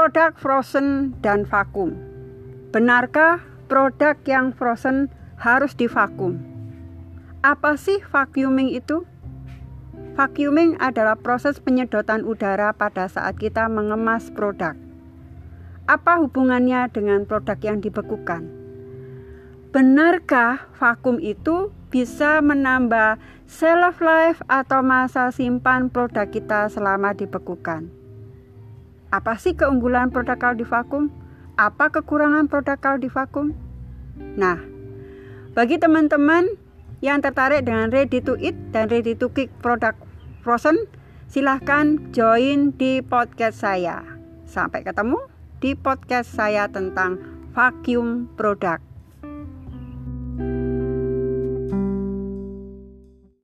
Produk frozen dan vakum. Benarkah produk yang frozen harus divakum? Apa sih vacuuming itu? Vacuuming adalah proses penyedotan udara pada saat kita mengemas produk. Apa hubungannya dengan produk yang dibekukan? Benarkah vakum itu bisa menambah shelf life atau masa simpan produk kita selama dibekukan? Apa sih keunggulan produk kalau di vakum? Apa kekurangan produk kalau di vakum? Nah, bagi teman-teman yang tertarik dengan ready to eat dan ready to cook produk frozen, silahkan join di podcast saya. Sampai ketemu di podcast saya tentang vacuum produk.